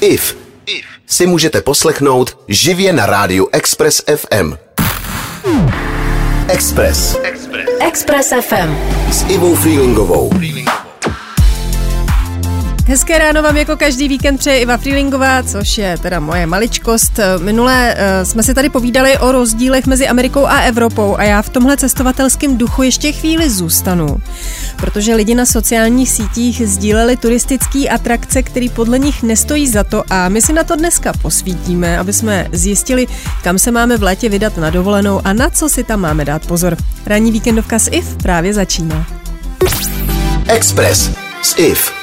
IF si můžete poslechnout živě na rádiu Express FM. Express. Express FM. S Ivou Freelingovou. Hezké ráno vám jako každý víkend přeje Iva Freelingová, což je teda moje maličkost. Minule uh, jsme si tady povídali o rozdílech mezi Amerikou a Evropou a já v tomhle cestovatelském duchu ještě chvíli zůstanu, protože lidi na sociálních sítích sdíleli turistické atrakce, které podle nich nestojí za to a my si na to dneska posvítíme, aby jsme zjistili, kam se máme v létě vydat na dovolenou a na co si tam máme dát pozor. Ranní víkendovka s IF právě začíná. Express s IF.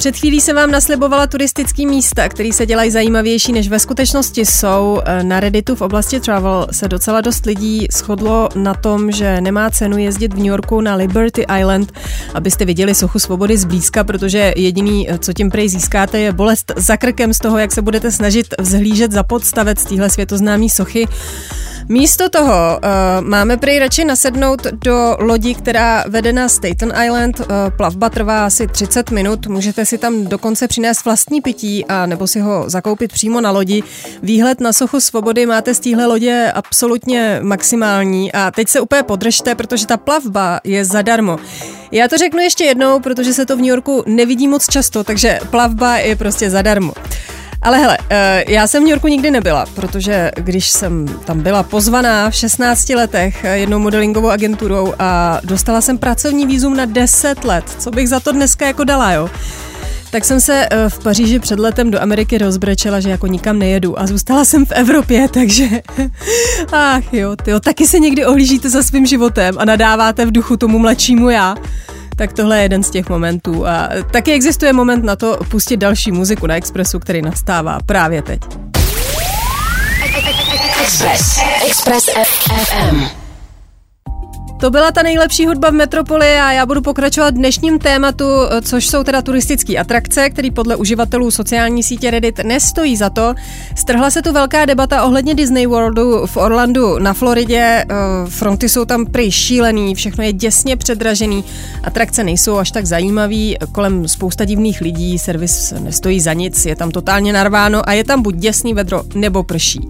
Před chvílí jsem vám naslibovala turistický místa, které se dělají zajímavější, než ve skutečnosti jsou. Na Redditu v oblasti travel se docela dost lidí shodlo na tom, že nemá cenu jezdit v New Yorku na Liberty Island, abyste viděli sochu svobody zblízka, protože jediný, co tím prej získáte, je bolest za krkem z toho, jak se budete snažit vzhlížet za podstavec téhle světoznámý sochy. Místo toho uh, máme prý radši nasednout do lodi, která vede na Staten Island. Uh, plavba trvá asi 30 minut, můžete si tam dokonce přinést vlastní pití a nebo si ho zakoupit přímo na lodi. Výhled na sochu svobody máte z téhle lodě absolutně maximální a teď se úplně podržte, protože ta plavba je zadarmo. Já to řeknu ještě jednou, protože se to v New Yorku nevidí moc často, takže plavba je prostě zadarmo. Ale hele, eh, já jsem v New Yorku nikdy nebyla, protože když jsem tam byla pozvaná v 16 letech eh, jednou modelingovou agenturou a dostala jsem pracovní výzum na 10 let, co bych za to dneska jako dala, jo? Tak jsem se eh, v Paříži před letem do Ameriky rozbrečela, že jako nikam nejedu a zůstala jsem v Evropě, takže ach jo, tyjo, taky se někdy ohlížíte za svým životem a nadáváte v duchu tomu mladšímu já tak tohle je jeden z těch momentů. A taky existuje moment na to pustit další muziku na Expressu, který nastává právě teď. Express. Express FM. To byla ta nejlepší hudba v metropoli a já budu pokračovat dnešním tématu, což jsou teda turistické atrakce, který podle uživatelů sociální sítě Reddit nestojí za to. Strhla se tu velká debata ohledně Disney Worldu v Orlandu na Floridě. Eh, fronty jsou tam prý šílený, všechno je děsně předražený, atrakce nejsou až tak zajímavý, kolem spousta divných lidí, servis nestojí za nic, je tam totálně narváno a je tam buď děsný vedro nebo prší.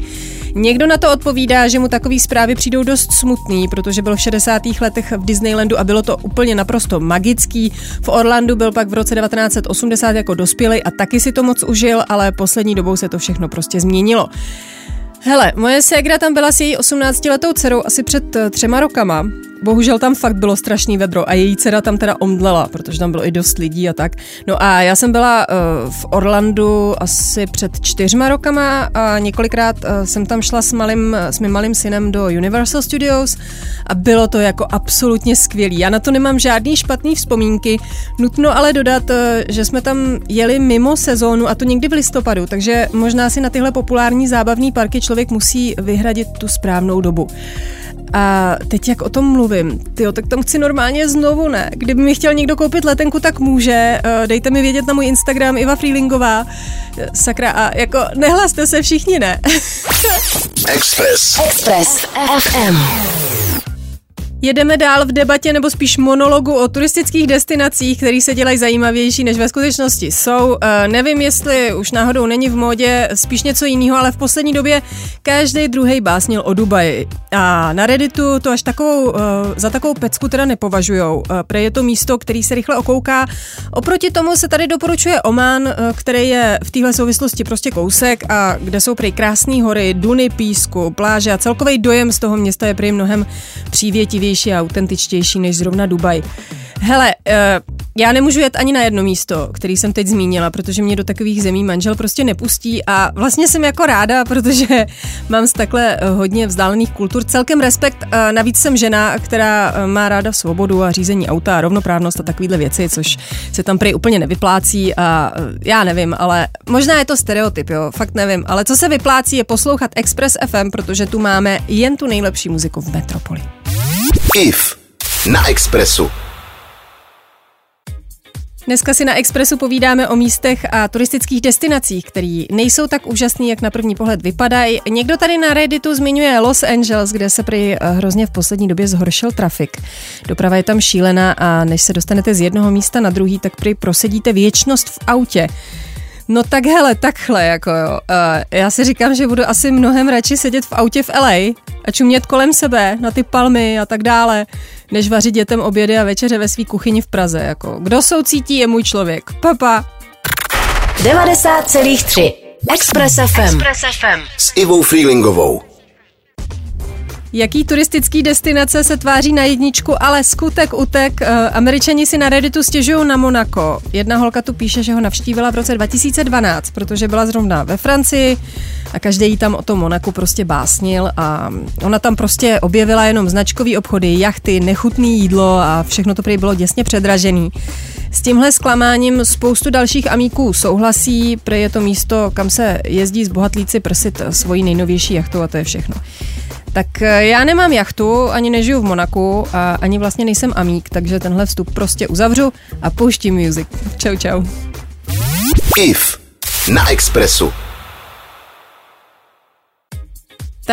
Někdo na to odpovídá, že mu takové zprávy přijdou dost smutný, protože byl 60 90. letech v Disneylandu a bylo to úplně naprosto magický. V Orlandu byl pak v roce 1980 jako dospělý a taky si to moc užil, ale poslední dobou se to všechno prostě změnilo. Hele, moje ségra tam byla s její 18-letou dcerou asi před eh, třema rokama bohužel tam fakt bylo strašný vedro a její dcera tam teda omdlela, protože tam bylo i dost lidí a tak. No a já jsem byla uh, v Orlandu asi před čtyřma rokama a několikrát uh, jsem tam šla s, malým, s mým malým synem do Universal Studios a bylo to jako absolutně skvělý. Já na to nemám žádný špatný vzpomínky, nutno ale dodat, uh, že jsme tam jeli mimo sezónu a to někdy v listopadu, takže možná si na tyhle populární zábavní parky člověk musí vyhradit tu správnou dobu. A teď jak o tom mluvím, tyjo, tak tam chci normálně znovu, ne? Kdyby mi chtěl někdo koupit letenku, tak může. Eh, dejte mi vědět na můj Instagram Iva Freelingová. Eh, sakra, a jako nehlaste se všichni, ne? Express. Express FM. Jedeme dál v debatě nebo spíš monologu o turistických destinacích, které se dělají zajímavější, než ve skutečnosti jsou. Uh, nevím, jestli už náhodou není v módě spíš něco jiného, ale v poslední době každý druhý básnil o Dubaji. A na Redditu to až takovou, uh, za takovou pecku teda nepovažujou. Uh, pre je to místo, který se rychle okouká. Oproti tomu se tady doporučuje Oman, který je v téhle souvislosti prostě kousek a kde jsou prej krásné hory, duny písku, pláže a celkový dojem z toho města je prý mnohem přívětivější čistější a autentičtější než zrovna Dubaj. Hele, uh, já nemůžu jet ani na jedno místo, který jsem teď zmínila, protože mě do takových zemí manžel prostě nepustí a vlastně jsem jako ráda, protože mám z takhle eh, hodně vzdálených kultur celkem respekt. Uh, navíc jsem žena, která má ráda svobodu a řízení auta a rovnoprávnost a takovéhle věci, což se tam prý úplně nevyplácí a já nevím, ale možná je to stereotyp, jo, fakt nevím, ale co se vyplácí je poslouchat Express FM, protože tu máme jen tu nejlepší muziku v Metropoli. IF na Expressu. Dneska si na Expressu povídáme o místech a turistických destinacích, které nejsou tak úžasný, jak na první pohled vypadají. Někdo tady na Redditu zmiňuje Los Angeles, kde se prý eh, hrozně v poslední době zhoršil trafik. Doprava je tam šílená a než se dostanete z jednoho místa na druhý, tak prý prosedíte věčnost v autě. No tak hele, takhle jako jo. Uh, já si říkám, že budu asi mnohem radši sedět v autě v LA a čumět kolem sebe na ty palmy a tak dále, než vařit dětem obědy a večeře ve své kuchyni v Praze. Jako. Kdo soucítí, je můj člověk. Papa. 90,3 Express FM. Express FM. S Ivou Freelingovou. Jaký turistický destinace se tváří na jedničku, ale skutek utek. Eh, Američani si na Redditu stěžují na Monako. Jedna holka tu píše, že ho navštívila v roce 2012, protože byla zrovna ve Francii a každý jí tam o tom Monaku prostě básnil a ona tam prostě objevila jenom značkový obchody, jachty, nechutný jídlo a všechno to prý bylo děsně předražený. S tímhle zklamáním spoustu dalších amíků souhlasí, prý je to místo, kam se jezdí z bohatlíci prsit svojí nejnovější jachtou a to je všechno. Tak eh, já nemám jachtu, ani nežiju v Monaku a ani vlastně nejsem amík, takže tenhle vstup prostě uzavřu a pouštím music. Čau, čau. IF na Expressu.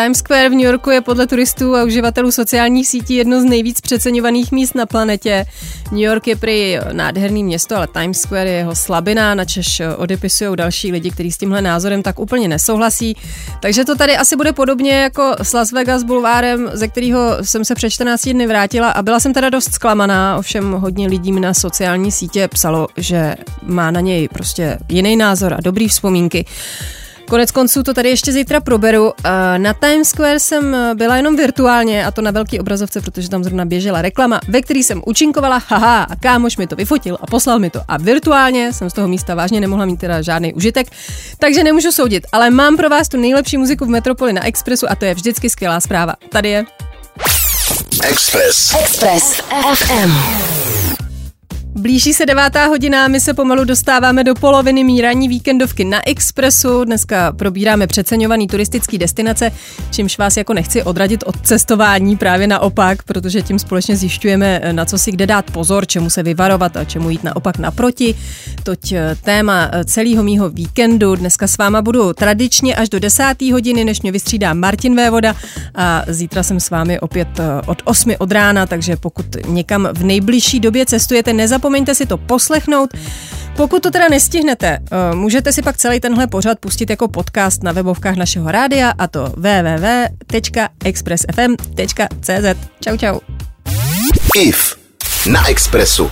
Times Square v New Yorku je podle turistů a uživatelů sociálních sítí jedno z nejvíc přeceňovaných míst na planetě. New York je prý nádherný město, ale Times Square je jeho slabina, načež odepisují další lidi, kteří s tímhle názorem tak úplně nesouhlasí. Takže to tady asi bude podobně jako s Las Vegas bulvárem, ze kterého jsem se před 14 dny vrátila a byla jsem teda dost zklamaná, ovšem hodně lidí mi na sociální sítě psalo, že má na něj prostě jiný názor a dobrý vzpomínky. Konec konců to tady ještě zítra proberu. Na Times Square jsem byla jenom virtuálně a to na velký obrazovce, protože tam zrovna běžela reklama, ve který jsem účinkovala, haha, a kámoš mi to vyfotil a poslal mi to. A virtuálně jsem z toho místa vážně nemohla mít teda žádný užitek, takže nemůžu soudit. Ale mám pro vás tu nejlepší muziku v Metropoli na Expressu a to je vždycky skvělá zpráva. Tady je. Express. Express FM. Blíží se devátá hodina, my se pomalu dostáváme do poloviny míraní víkendovky na Expressu. Dneska probíráme přeceňovaný turistický destinace, čímž vás jako nechci odradit od cestování, právě naopak, protože tím společně zjišťujeme, na co si kde dát pozor, čemu se vyvarovat a čemu jít naopak naproti. Toť eh, téma eh, celého mýho víkendu. Dneska s váma budu tradičně až do desáté hodiny, než mě vystřídá Martin Vévoda a zítra jsem s vámi opět eh, od 8 od rána, takže pokud někam v nejbližší době cestujete, nezapomeňte nezapomeňte si to poslechnout. Pokud to teda nestihnete, eh, můžete si pak celý tenhle pořad pustit jako podcast na webovkách našeho rádia a to www.expressfm.cz. Čau, čau. IF na Expressu.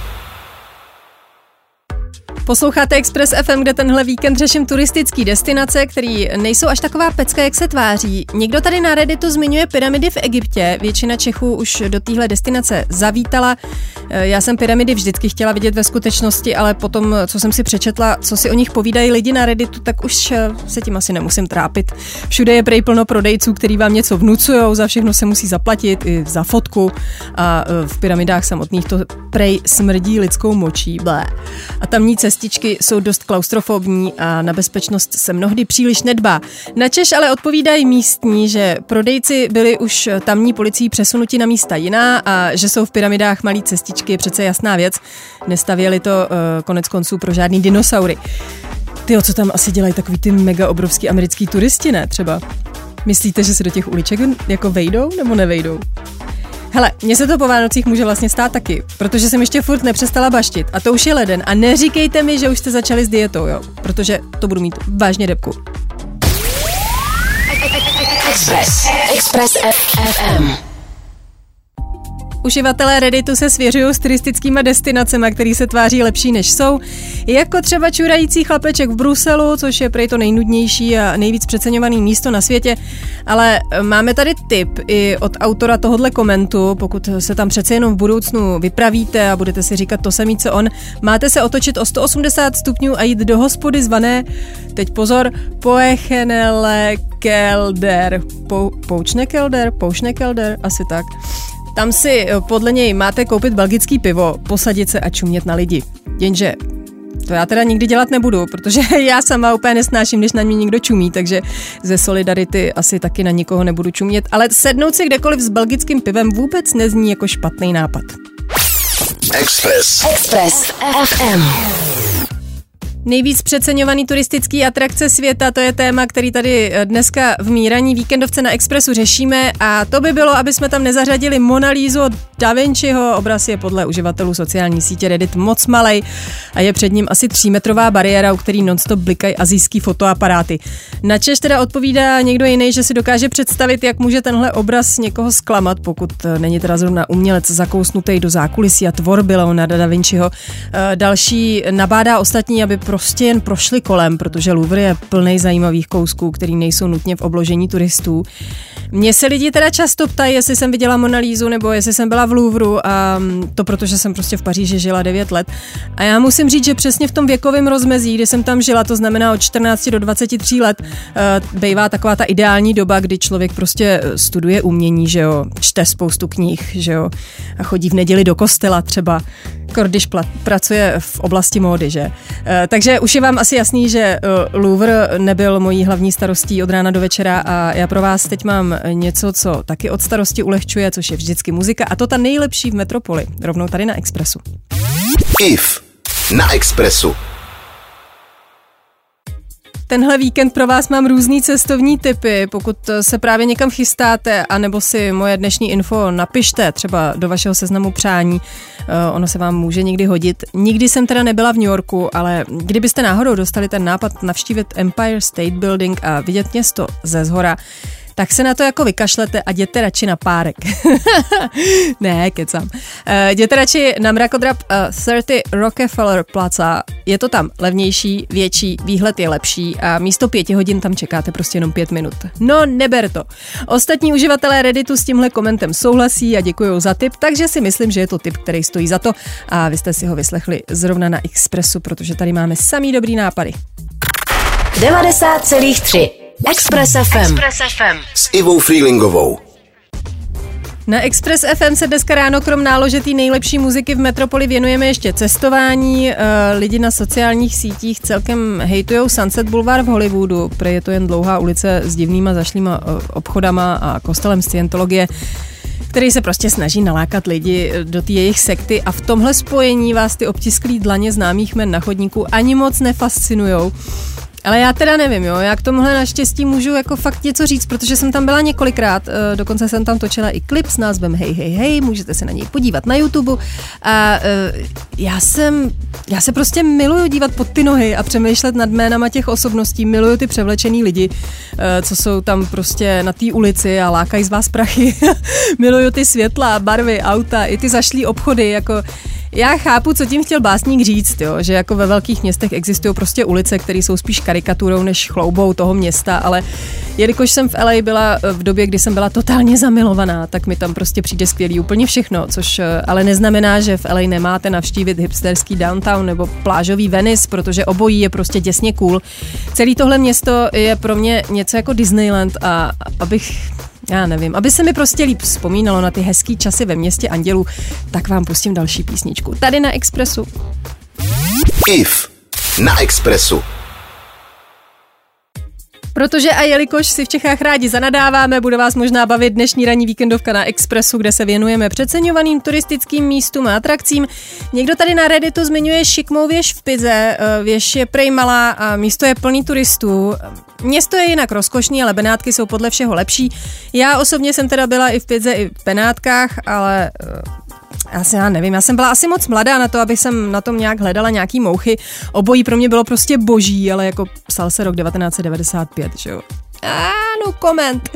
Posloucháte Express FM, kde tenhle víkend řeším turistický destinace, který nejsou až taková pecka, jak se tváří. Někdo tady na Redditu zmiňuje pyramidy v Egyptě, většina Čechů už do téhle destinace zavítala. Eh, já jsem pyramidy vždycky chtěla vidět ve skutečnosti, ale potom, co jsem si přečetla, co si o nich povídají lidi na Redditu, tak už eh, se tím asi nemusím trápit. Všude je prej plno prodejců, který vám něco vnucují, za všechno se musí zaplatit, i za fotku. A eh, v pyramidách samotných to prej smrdí lidskou močí. Blé. A tamní cestičky jsou dost klaustrofobní a na bezpečnost se mnohdy příliš nedbá. Načež ale odpovídají místní, že prodejci byli už tamní policií přesunuti na místa jiná a že jsou v pyramidách malí cestičky je přece jasná věc. Nestavěli to uh, konec konců pro žádný dinosaury. Ty, co tam asi dělají takový ty mega obrovský americký turisti, ne třeba? Myslíte, že se do těch uliček jako vejdou nebo nevejdou? Hele, mně se to po Vánocích může vlastně stát taky, protože jsem ještě furt nepřestala baštit a to už je leden a neříkejte mi, že už jste začali s dietou, jo, protože to budu mít vážně depku. Express. Express FM. Uživatelé Redditu se svěřují s turistickými destinacemi, které se tváří lepší než jsou, jako třeba čurající chlapeček v Bruselu, což je prej to nejnudnější a nejvíc přeceňovaný místo na světě. Ale máme tady tip i od autora tohohle komentu, pokud se tam přece jenom v budoucnu vypravíte a budete si říkat to samé, co on, máte se otočit o 180 stupňů a jít do hospody zvané, teď pozor, Poechenele Kelder, Pou, Poučne Kelder, Poučne Kelder, asi tak. Tam si eh, podle něj máte koupit belgický pivo, posadit se a čumět na lidi. Jenže to já teda nikdy dělat nebudu, protože já sama úplně nesnáším, když na mě někdo čumí, takže ze solidarity asi taky na nikoho nebudu čumět, ale sednout si kdekoliv s belgickým pivem vůbec nezní jako špatný nápad. Express. Express FM. Nejvíc přeceňovaný turistický atrakce světa, to je téma, který tady eh, dneska v míraní víkendovce na Expressu řešíme a to by bylo, aby jsme tam nezařadili Monalízu od Da Vinciho. Obraz je podle uživatelů sociální sítě Reddit moc malej a je před ním asi třímetrová bariéra, u který nonstop blikají azijský fotoaparáty. Načež teda odpovídá někdo jiný, že si dokáže představit, jak může tenhle obraz někoho zklamat, pokud eh, není teda zrovna umělec zakousnutý do zákulisí a tvorby Leonarda da Vinciho. Eh, další nabádá ostatní, aby prostě jen prošli kolem, protože Louvre je plný zajímavých kousků, který nejsou nutně v obložení turistů. Mně se lidi teda často ptají, jestli jsem viděla Monalízu nebo jestli jsem byla v Louvru a mm, to protože jsem prostě v Paříži žila 9 let. A já musím říct, že přesně v tom věkovém rozmezí, kdy jsem tam žila, to znamená od 14 do 23 let, uh, bývá taková ta ideální doba, kdy člověk prostě eh, studuje umění, že jo, čte spoustu knih, že jo, a chodí v neděli do kostela třeba když pla- pracuje v oblasti módy, že? E, takže už je vám asi jasný, že uh, Louvre nebyl mojí hlavní starostí od rána do večera a já pro vás teď mám něco, co taky od starosti ulehčuje, což je vždycky muzika a to ta nejlepší v Metropoli, rovnou tady na Expressu. IF na Expressu. Tenhle víkend pro vás mám různý cestovní typy. Pokud se právě někam chystáte, anebo si moje dnešní info napište třeba do vašeho seznamu přání, eh, ono se vám může někdy hodit. Nikdy jsem teda nebyla v New Yorku, ale kdybyste náhodou dostali ten nápad navštívit Empire State Building a vidět město ze zhora, tak se na to jako vykašlete a jděte radši na párek. ne, kecám. Uh, jděte radši na mrakodrap uh, 30 Rockefeller Plaza. Je to tam levnější, větší, výhled je lepší a místo pěti hodin tam čekáte prostě jenom pět minut. No, neber to. Ostatní uživatelé Redditu s tímhle komentem souhlasí a děkuji za tip, takže si myslím, že je to tip, který stojí za to a vy jste si ho vyslechli zrovna na Expressu, protože tady máme samý dobrý nápady. 90,3 Express FM. Express FM. S Ivou Freelingovou. Na Express FM se dneska ráno krom náložetý nejlepší muziky v Metropoli věnujeme ještě cestování. Eh, lidi na sociálních sítích celkem hejtujou Sunset Boulevard v Hollywoodu, protože je to jen dlouhá ulice s divnýma zašlýma eh, obchodama a kostelem Scientologie který se prostě snaží nalákat lidi do té jejich sekty a v tomhle spojení vás ty obtisklý dlaně známých men na chodníku ani moc nefascinujou. Ale já teda nevím, jo, já k tomuhle naštěstí můžu jako fakt něco říct, protože jsem tam byla několikrát, eh, dokonce jsem tam točila i klip s názvem Hej, hej, hej, můžete se na něj podívat na YouTube. A eh, já jsem, já se prostě miluju dívat pod ty nohy a přemýšlet nad jménama těch osobností, miluju ty převlečený lidi, eh, co jsou tam prostě na té ulici a lákají z vás prachy, miluju ty světla, barvy, auta, i ty zašlý obchody, jako já chápu, co tím chtěl básník říct, jo, že jako ve velkých městech existují prostě ulice, které jsou spíš karikaturou než chloubou toho města, ale jelikož jsem v LA byla v době, kdy jsem byla totálně zamilovaná, tak mi tam prostě přijde skvělý úplně všechno, což eh, ale neznamená, že v LA nemáte navštívit hipsterský downtown nebo plážový Venice, protože obojí je prostě děsně cool. Celý tohle město je pro mě něco jako Disneyland a abych já nevím, aby se mi prostě líp vzpomínalo na ty hezký časy ve městě Andělů, tak vám pustím další písničku. Tady na Expressu. IF na Expressu. Protože a jelikož si v Čechách rádi zanadáváme, bude vás možná bavit dnešní ranní víkendovka na Expressu, kde se věnujeme přeceňovaným turistickým místům a atrakcím. Někdo tady na Redditu zmiňuje šikmou věž v Pize. Eh, věž je prej malá a místo je plný turistů. Město je jinak rozkošný, ale Benátky jsou podle všeho lepší. Já osobně jsem teda byla i v Pize, i v Benátkách, ale eh, já si já nevím, já jsem byla asi moc mladá na to, abych jsem na tom nějak hledala nějaký mouchy. Obojí pro mě bylo prostě boží, ale jako psal se rok 1995, že jo. Ano, koment.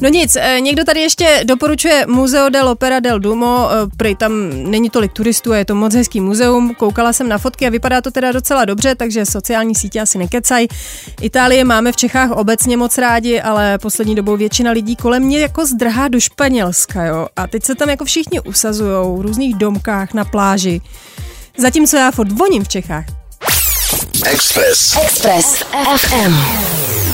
No nic, eh, někdo tady ještě doporučuje Museo del Opera del Duomo, eh, prý tam není tolik turistů a je to moc hezký muzeum. Koukala jsem na fotky a vypadá to teda docela dobře, takže sociální sítě asi nekecaj. Itálie máme v Čechách obecně moc rádi, ale poslední dobou většina lidí kolem mě jako zdrhá do Španělska, jo. A teď se tam jako všichni usazují v různých domkách na pláži. Zatímco já furt voním v Čechách. Express. Express FM.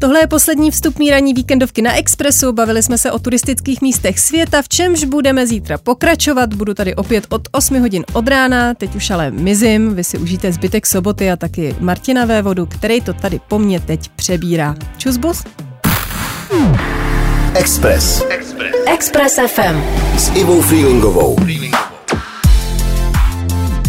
Tohle je poslední vstupní ranní víkendovky na Expressu. Bavili jsme se o turistických místech světa, v čemž budeme zítra pokračovat. Budu tady opět od 8 hodin od rána, teď už ale mizím. Vy si užijte zbytek soboty a taky Martina Vévodu, který to tady po mně teď přebírá. Čus, bus? Express. Express. Express FM. S Ivou Freelingovou.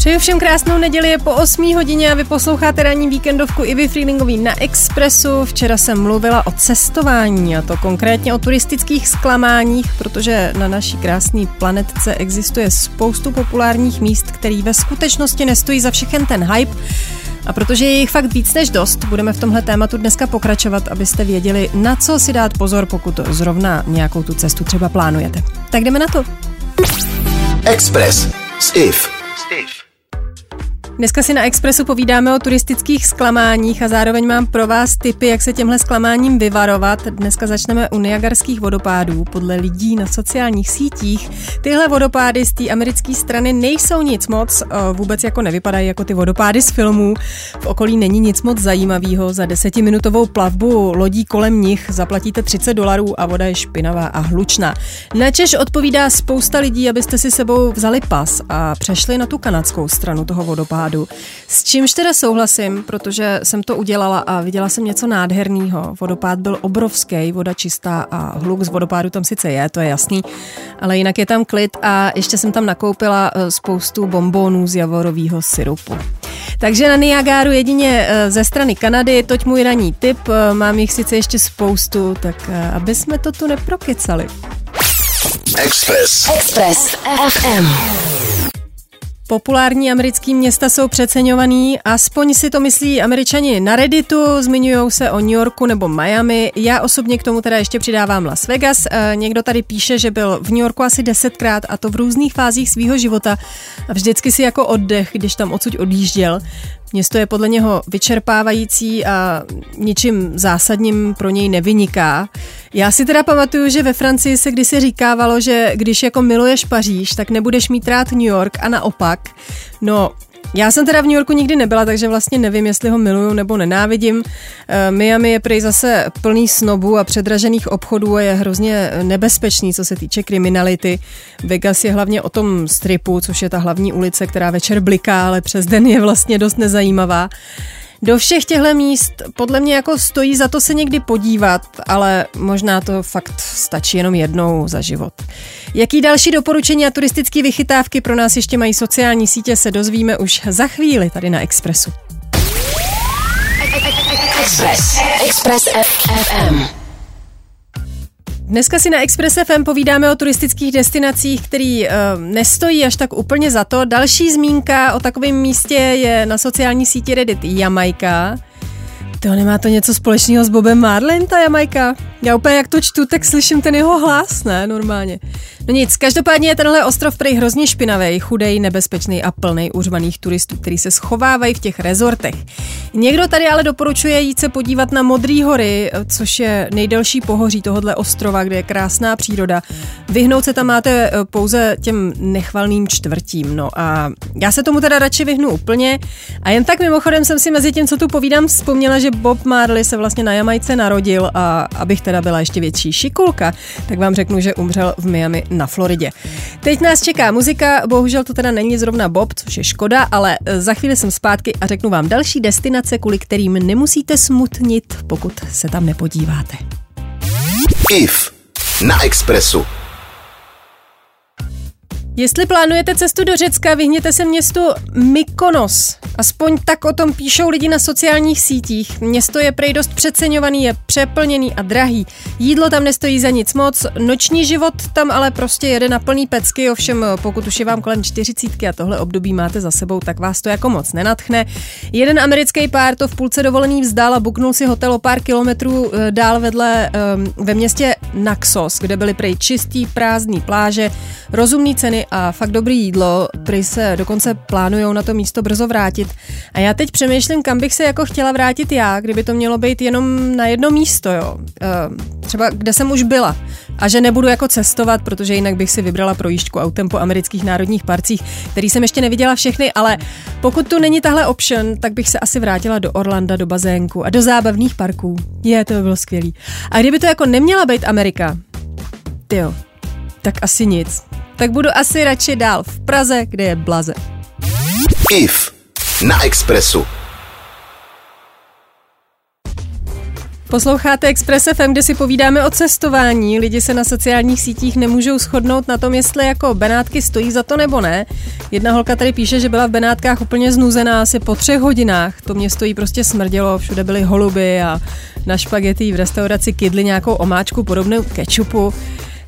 Přeju všem krásnou neděli, je po 8 hodině a vy posloucháte ranní víkendovku Ivy Freelingový na Expressu. Včera jsem mluvila o cestování a to konkrétně o turistických zklamáních, protože na naší krásné planetce existuje spoustu populárních míst, který ve skutečnosti nestojí za všechen ten hype. A protože je jich fakt víc než dost, budeme v tomhle tématu dneska pokračovat, abyste věděli, na co si dát pozor, pokud zrovna nějakou tu cestu třeba plánujete. Tak jdeme na to. Express s IF. Dneska si na Expressu povídáme o turistických zklamáních a zároveň mám pro vás tipy, jak se těmhle zklamáním vyvarovat. Dneska začneme u Niagarských vodopádů. Podle lidí na sociálních sítích tyhle vodopády z té americké strany nejsou nic moc, vůbec jako nevypadají jako ty vodopády z filmů. V okolí není nic moc zajímavého. Za desetiminutovou plavbu lodí kolem nich zaplatíte 30 dolarů a voda je špinavá a hlučná. Načež odpovídá spousta lidí, abyste si sebou vzali pas a přešli na tu kanadskou stranu toho vodopádu vodopádu. S čímž teda souhlasím, protože jsem to udělala a viděla jsem něco nádherného. Vodopád byl obrovský, voda čistá a hluk z vodopádu tam sice je, to je jasný, ale jinak je tam klid a ještě jsem tam nakoupila eh, spoustu bombónů z javorového syrupu. Takže na Niagaru jedině eh, ze strany Kanady, toť můj ranní tip, eh, mám jich sice ještě spoustu, tak aby jsme to tu neprokecali. Express. Express FM. Populární americký města jsou přeceňovaný, aspoň si to myslí američani na Redditu, zmiňují se o New Yorku nebo Miami. Já osobně k tomu teda ještě přidávám Las Vegas. E, někdo tady píše, že byl v New Yorku asi desetkrát a to v různých fázích svého života a vždycky si jako oddech, když tam odsud odjížděl. Město je podle něho vyčerpávající a ničím zásadním pro něj nevyniká. Já si teda pamatuju, že ve Francii se kdysi říkávalo, že když jako miluješ Paříž, tak nebudeš mít rád New York a naopak. No, já jsem teda v New Yorku nikdy nebyla, takže vlastně nevím, jestli ho miluju nebo nenávidím. Eh, Miami je prý zase plný snobů a předražených obchodů a je hrozně nebezpečný, co se týče kriminality. Vegas je hlavně o tom stripu, což je ta hlavní ulice, která večer bliká, ale přes den je vlastně dost nezajímavá. Do všech těchto míst podle mě jako stojí za to se někdy podívat, ale možná to fakt stačí jenom jednou za život. Jaký další doporučení a turistické vychytávky pro nás ještě mají sociální sítě, se dozvíme už za chvíli tady na Expressu. Express. Express FM. Dneska si na Express FM povídáme o turistických destinacích, který uh, nestojí až tak úplně za to. Další zmínka o takovém místě je na sociální síti Reddit Jamaika. To nemá to něco společného s Bobem Marlin, ta Jamajka? Já úplně jak to čtu, tak slyším ten jeho hlas, ne, normálně. No nic, každopádně je tenhle ostrov prej hrozně špinavý, chudej, nebezpečný a plný uřvaných turistů, kteří se schovávají v těch rezortech. Někdo tady ale doporučuje jít se podívat na Modrý hory, což je nejdelší pohoří tohohle ostrova, kde je krásná příroda. Vyhnout se tam máte eh, pouze těm nechvalným čtvrtím. No a já se tomu teda radši vyhnu úplně. A jen tak mimochodem jsem si mezi tím, co tu povídám, vzpomněla, že Bob Marley se vlastně na Jamajce narodil a abych teda byla ještě větší šikulka, tak vám řeknu, že umřel v Miami na Floridě. Teď nás čeká muzika, bohužel to teda není zrovna Bob, což je škoda, ale eh, za chvíli jsem zpátky a řeknu vám další destinace, kvůli kterým nemusíte smutnit, pokud se tam nepodíváte. IF na Expressu. Jestli plánujete cestu do Řecka, vyhněte se městu Mykonos. Aspoň tak o tom píšou lidi na sociálních sítích. Město je prej dost přeceňovaný, je přeplněný a drahý. Jídlo tam nestojí za nic moc, noční život tam ale prostě jede na plný pecky, ovšem pokud už je vám kolem čtyřicítky a tohle období máte za sebou, tak vás to jako moc nenatchne. Jeden americký pár to v půlce dovolený vzdal a buknul si hotel o pár kilometrů eh, dál vedle um, ve městě Naxos, kde byly prej čistý, prázdný pláže, rozumný ceny a fakt dobrý jídlo. Prý se dokonce plánují na to místo brzo vrátit. A já teď přemýšlím, kam bych se jako chtěla vrátit já, kdyby to mělo být jenom na jedno místo, jo. E, třeba kde jsem už byla. A že nebudu jako cestovat, protože jinak bych si vybrala projížďku autem po amerických národních parcích, který jsem ještě neviděla všechny, ale pokud tu není tahle option, tak bych se asi vrátila do Orlanda, do bazénku a do zábavných parků. Je, to by bylo skvělý. A kdyby to jako neměla být Amerika, jo, tak asi nic tak budu asi radši dál v Praze, kde je blaze. IF na Expressu. Posloucháte Express FM, kde si povídáme o cestování. Lidi se na sociálních sítích nemůžou shodnout na tom, jestli jako Benátky stojí za to nebo ne. Jedna holka tady píše, že byla v Benátkách úplně znuzená asi po třech hodinách. To mě stojí prostě smrdělo, všude byly holuby a na špagety v restauraci kydli nějakou omáčku podobnou kečupu.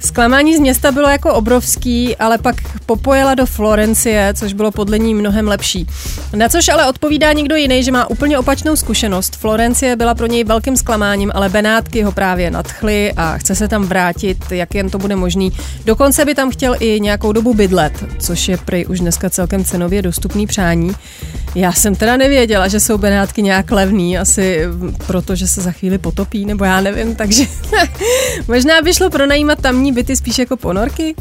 Zklamání z města bylo jako obrovský, ale pak popojela do Florencie, což bylo podle ní mnohem lepší. Na což ale odpovídá někdo jiný, že má úplně opačnou zkušenost. Florencie byla pro něj velkým zklamáním, ale Benátky ho právě nadchly a chce se tam vrátit, jak jen to bude možný. Dokonce by tam chtěl i nějakou dobu bydlet, což je prej už dneska celkem cenově dostupný přání. Já jsem teda nevěděla, že jsou Benátky nějak levný, asi proto, že se za chvíli potopí, nebo já nevím, takže možná by šlo pronajímat tamní byty spíš jako ponorky.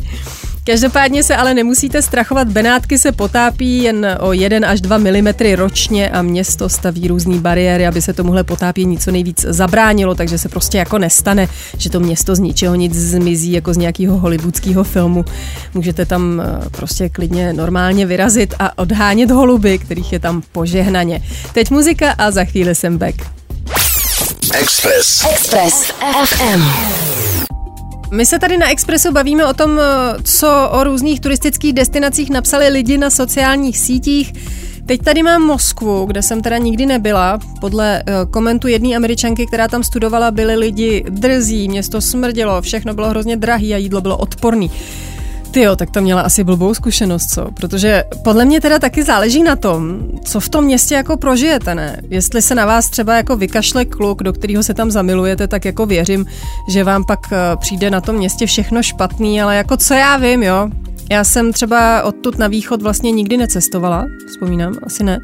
Každopádně se ale nemusíte strachovat, Benátky se potápí jen o 1 až 2 mm ročně a město staví různé bariéry, aby se tomuhle potápění co nejvíc zabránilo, takže se prostě jako nestane, že to město z ničeho nic zmizí jako z nějakého hollywoodského filmu. Můžete tam eh, prostě klidně normálně vyrazit a odhánět holuby, kterých je tam požehnaně. Teď muzika a za chvíli jsem back. Express. Express FM. My se tady na Expressu bavíme o tom, co o různých turistických destinacích napsali lidi na sociálních sítích. Teď tady mám Moskvu, kde jsem teda nikdy nebyla. Podle uh, komentu jedné američanky, která tam studovala, byli lidi drzí, město smrdělo, všechno bylo hrozně drahý a jídlo bylo odporný. Ty jo, tak to měla asi blbou zkušenost, co? Protože podle mě teda taky záleží na tom, co v tom městě jako prožijete, ne? Jestli se na vás třeba jako vykašle kluk, do kterého se tam zamilujete, tak jako věřím, že vám pak eh, přijde na tom městě všechno špatný, ale jako co já vím, jo? Já jsem třeba odtud na východ vlastně nikdy necestovala, vzpomínám, asi ne.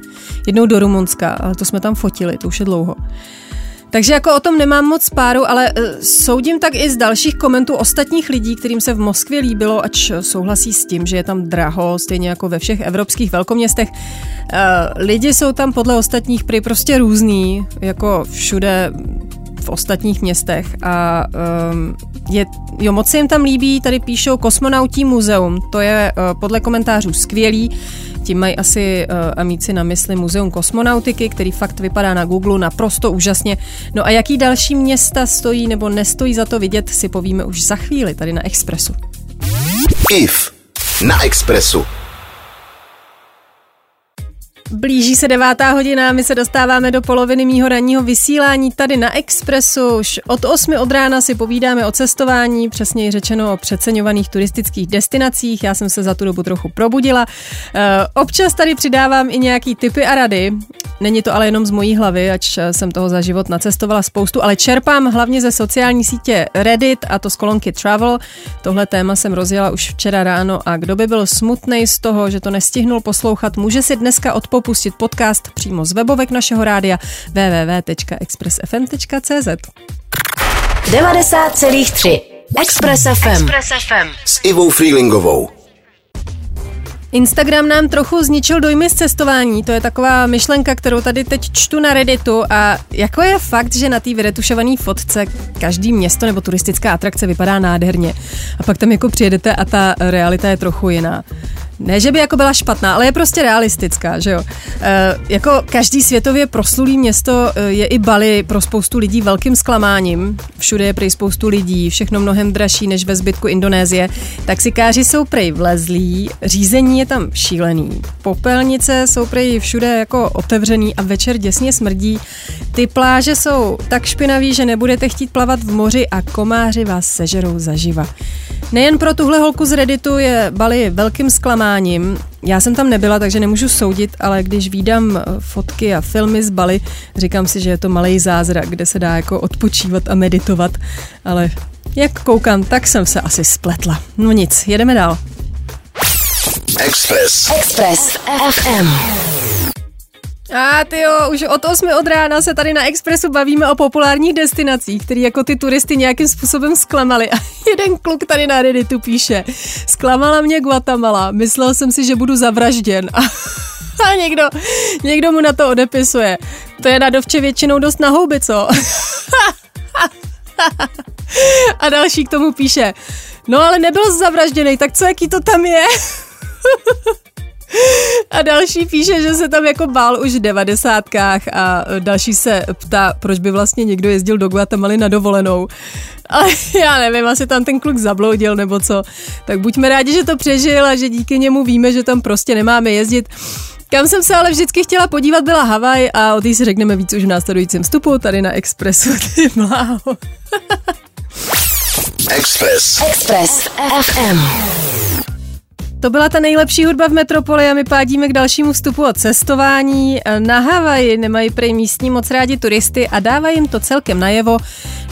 Jednou do Rumunska, ale to jsme tam fotili, to už je dlouho. Takže jako o tom nemám moc páru, ale uh, soudím tak i z dalších komentů ostatních lidí, kterým se v Moskvě líbilo, ač souhlasí s tím, že je tam draho, stejně jako ve všech evropských velkoměstech. Uh, lidi jsou tam podle ostatních prý prostě různý, jako všude v ostatních městech a je, jo, moc se jim tam líbí, tady píšou Kosmonautí muzeum, to je uh, podle komentářů skvělý, tím mají asi uh, amíci na mysli Muzeum kosmonautiky, který fakt vypadá na Google naprosto úžasně. No a jaký další města stojí nebo nestojí za to vidět, si povíme už za chvíli tady na Expressu. IF na Expressu. Blíží se devátá hodina, my se dostáváme do poloviny mýho ranního vysílání tady na Expressu. Už od 8 od rána si povídáme o cestování, přesněji řečeno o přeceňovaných turistických destinacích. Já jsem se za tu dobu trochu probudila. E, občas tady přidávám i nějaký typy a rady. Není to ale jenom z mojí hlavy, ač jsem toho za život nacestovala spoustu, ale čerpám hlavně ze sociální sítě Reddit a to z kolonky Travel. Tohle téma jsem rozjela už včera ráno a kdo by byl smutný z toho, že to nestihnul poslouchat, může si dneska odpovědět pustit podcast přímo z webovek našeho rádia www.expressfm.cz 90,3 Express FM. Express FM. S Ivou Freelingovou. Instagram nám trochu zničil dojmy z cestování, to je taková myšlenka, kterou tady teď čtu na Redditu a jako je fakt, že na té vyretušované fotce každý město nebo turistická atrakce vypadá nádherně a pak tam jako přijedete a ta realita je trochu jiná. Ne, že by jako byla špatná, ale je prostě realistická, že jo. E, jako každý světově proslulý město e, je i Bali pro spoustu lidí velkým zklamáním. Všude je prej spoustu lidí, všechno mnohem dražší než ve zbytku Indonésie. Taxikáři jsou prej vlezlí, řízení je tam šílený. Popelnice jsou prej všude jako otevřený a večer děsně smrdí. Ty pláže jsou tak špinavý, že nebudete chtít plavat v moři a komáři vás sežerou zaživa. Nejen pro tuhle holku z Redditu je Bali velkým zklamáním. Já jsem tam nebyla, takže nemůžu soudit, ale když vídám eh, fotky a filmy z Bali, říkám si, že je to malý zázrak, kde se dá jako odpočívat a meditovat, ale jak koukám, tak jsem se asi spletla. No nic, jedeme dál. Express. Express FM. A ty jo, už od 8 od rána se tady na Expressu bavíme o populárních destinacích, které jako ty turisty nějakým způsobem zklamaly. A jeden kluk tady na Redditu píše, zklamala mě Guatemala, myslel jsem si, že budu zavražděn. A, a někdo, někdo mu na to odepisuje. To je na dovče většinou dost na houby, co? A další k tomu píše, no ale nebyl zavražděný, tak co, jaký to tam je? A další píše, že se tam jako bál už v devadesátkách a další se ptá, proč by vlastně někdo jezdil do Guatemaly na dovolenou. Ale já nevím, asi tam ten kluk zabloudil nebo co. Tak buďme rádi, že to přežil a že díky němu víme, že tam prostě nemáme jezdit. Kam jsem se ale vždycky chtěla podívat, byla Havaj a o té si řekneme víc už v následujícím vstupu tady na Expressu. Ty mláho. Express. Express FM. To byla ta nejlepší hudba v metropoli a my pádíme k dalšímu vstupu o cestování. Na Havaji nemají prej místní moc rádi turisty a dávají jim to celkem najevo.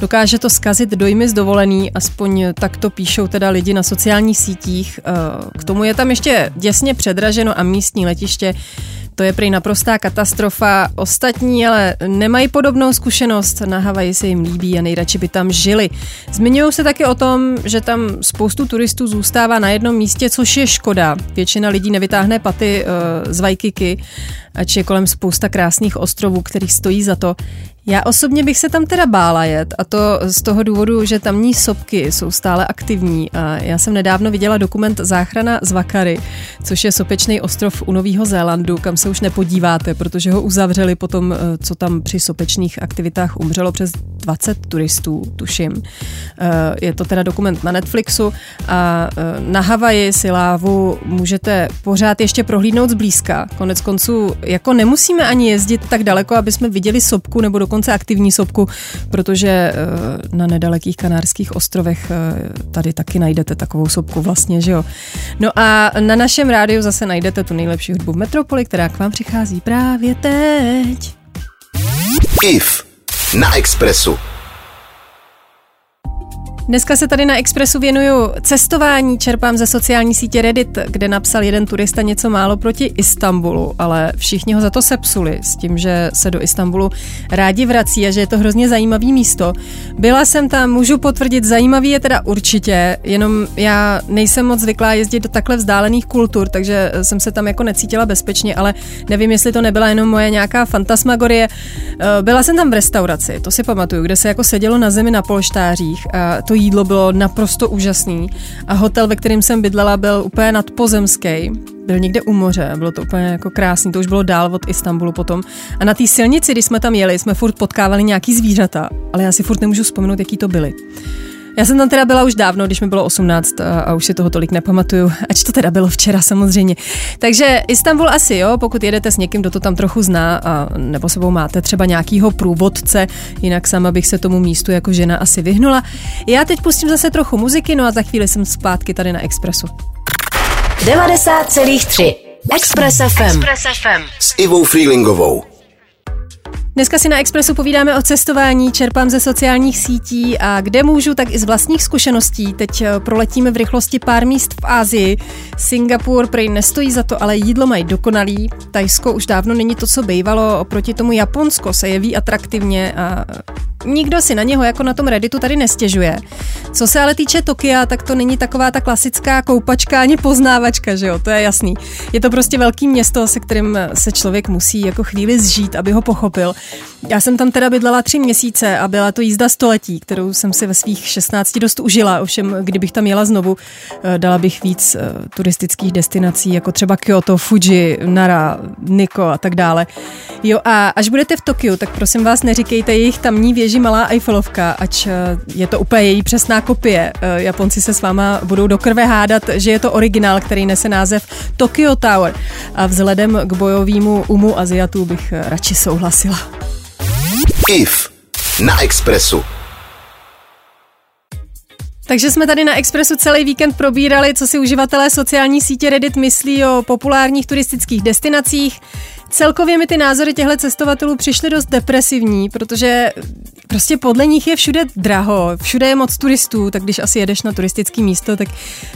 Dokáže to skazit dojmy z dovolený, aspoň tak to píšou teda lidi na sociálních sítích. K tomu je tam ještě děsně předraženo a místní letiště to je prý naprostá katastrofa. Ostatní ale nemají podobnou zkušenost. Na Havaji se jim líbí a nejradši by tam žili. Zmiňují se taky o tom, že tam spoustu turistů zůstává na jednom místě, což je škoda. Většina lidí nevytáhne paty uh, z Vajkiky, ač je kolem spousta krásných ostrovů, kterých stojí za to. Já osobně bych se tam teda bála jet a to z toho důvodu, že tamní sopky jsou stále aktivní. A já jsem nedávno viděla dokument Záchrana z Vakary, což je sopečný ostrov u Nového Zélandu, kam se už nepodíváte, protože ho uzavřeli potom, eh, co tam při sopečných aktivitách umřelo přes 20 turistů, tuším. Eh, je to teda dokument na Netflixu a eh, na Havaji si lávu můžete pořád ještě prohlídnout zblízka. Konec konců, jako nemusíme ani jezdit tak daleko, aby jsme viděli sopku nebo dokonce aktivní sopku, protože eh, na nedalekých kanárských ostrovech tady taky najdete takovou sopku vlastně, že jo. No a na našem rádiu zase najdete tu nejlepší hudbu v Metropoli, která k vám přichází právě teď. IF na Expressu. Dneska se tady na Expressu věnuju cestování, čerpám ze sociální sítě Reddit, kde napsal jeden turista něco málo proti Istanbulu, ale všichni ho za to sepsuli s tím, že se do Istanbulu rádi vrací a že je to hrozně zajímavý místo. Byla jsem tam, můžu potvrdit, zajímavý je teda určitě, jenom já nejsem moc zvyklá jezdit do takhle vzdálených kultur, takže jsem se tam jako necítila bezpečně, ale nevím, jestli to nebyla jenom moje nějaká fantasmagorie. Byla jsem tam v restauraci, to si pamatuju, kde se jako sedělo na zemi na polštářích a to jídlo bylo naprosto úžasný a hotel, ve kterém jsem bydlela, byl úplně nadpozemský. Byl někde u moře, bylo to úplně jako krásný, to už bylo dál od Istanbulu potom. A na té silnici, když jsme tam jeli, jsme furt potkávali nějaký zvířata, ale já si furt nemůžu vzpomenout, jaký to byly. Já jsem tam teda byla už dávno, když mi bylo 18 a, a už si toho tolik nepamatuju, ač to teda bylo včera samozřejmě. Takže Istanbul asi jo, pokud jedete s někým, kdo to tam trochu zná, a, nebo sebou máte třeba nějakýho průvodce, jinak sama bych se tomu místu jako žena asi vyhnula. Já teď pustím zase trochu muziky, no a za chvíli jsem zpátky tady na Expressu. 90,3 Express FM. Express FM. S Ivou Freelingovou. Dneska si na Expressu povídáme o cestování, čerpám ze sociálních sítí a kde můžu, tak i z vlastních zkušeností. Teď eh, proletíme v rychlosti pár míst v Ázii. Singapur prej nestojí za to, ale jídlo mají dokonalý. Tajsko už dávno není to, co bývalo, oproti tomu Japonsko se jeví atraktivně a nikdo si na něho jako na tom Redditu tady nestěžuje. Co se ale týče Tokia, tak to není taková ta klasická koupačka ani poznávačka, že jo, to je jasný. Je to prostě velký město, se kterým se člověk musí jako chvíli zžít, aby ho pochopil. Já jsem tam teda bydlela tři měsíce a byla to jízda století, kterou jsem si ve svých 16 dost užila. Ovšem, kdybych tam jela znovu, eh, dala bych víc eh, turistických destinací, jako třeba Kyoto, Fuji, Nara, Nikko a tak dále. Jo a až budete v Tokiu, tak prosím vás neříkejte jejich tamní věži Malá Eiffelovka, ač eh, je to úplně její přesná kopie. Japonci se s váma budou do krve hádat, že je to originál, který nese název Tokyo Tower. A vzhledem k bojovému umu Aziatů bych radši souhlasila. IF na Expressu. Takže jsme tady na Expressu celý víkend probírali, co si uživatelé sociální sítě Reddit myslí o populárních turistických destinacích. Celkově mi ty názory těchto cestovatelů přišly dost depresivní, protože prostě podle nich je všude draho, všude je moc turistů, tak když asi jedeš na turistické místo, tak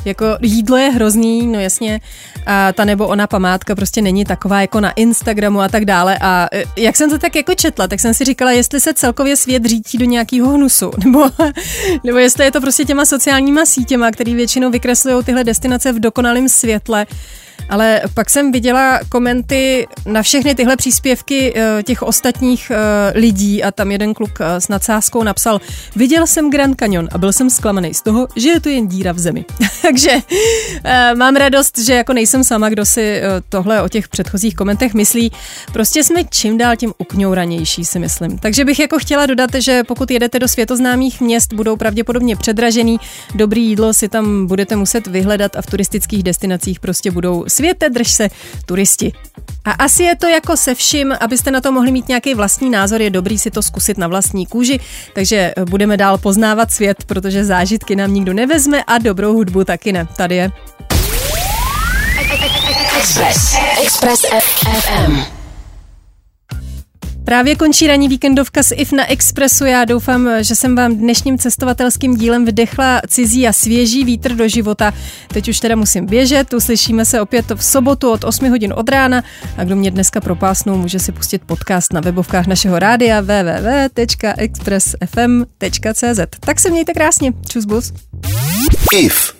jako jídlo je hrozný, no jasně, a ta nebo ona památka prostě není taková jako na Instagramu a tak dále. A e, jak jsem to tak jako četla, tak jsem si říkala, jestli se celkově svět řítí do nějakého hnusu, nebo, nebo jestli je to prostě těma sociálníma sítěma, který většinou vykreslují tyhle destinace v dokonalém světle, ale pak jsem viděla komenty na všechny tyhle příspěvky eh, těch ostatních eh, lidí a tam jeden kluk eh, s nadsázkou napsal, viděl jsem Grand Canyon a byl jsem zklamaný z toho, že je to jen díra v zemi. Takže mám radost, že jako nejsem sama, kdo si tohle o těch předchozích komentech myslí. Prostě jsme čím dál tím ukňouranější, si myslím. Takže bych jako chtěla dodat, že pokud jedete do světoznámých měst, budou pravděpodobně předražený, dobrý jídlo si tam budete muset vyhledat a v turistických destinacích prostě budou světe, drž se, turisti. A asi je to jako se vším, abyste na to mohli mít nějaký vlastní názor, je dobrý si to zkusit na vlastní kůži, takže eh, budeme dál poznávat svět, protože zážitky nám nikdo nevezme a dobrou hudbu taky ne. Tady je. Express. Express FM. Právě končí ranní víkendovka s IF na Expressu. Já doufám, že jsem vám dnešním cestovatelským dílem vdechla cizí a svěží vítr do života. Teď už teda musím běžet, uslyšíme se opět v sobotu od 8 hodin od rána a kdo mě dneska propásnou, může si pustit podcast na webovkách našeho rádia www.expressfm.cz. Tak se mějte krásně. Čus bus. IF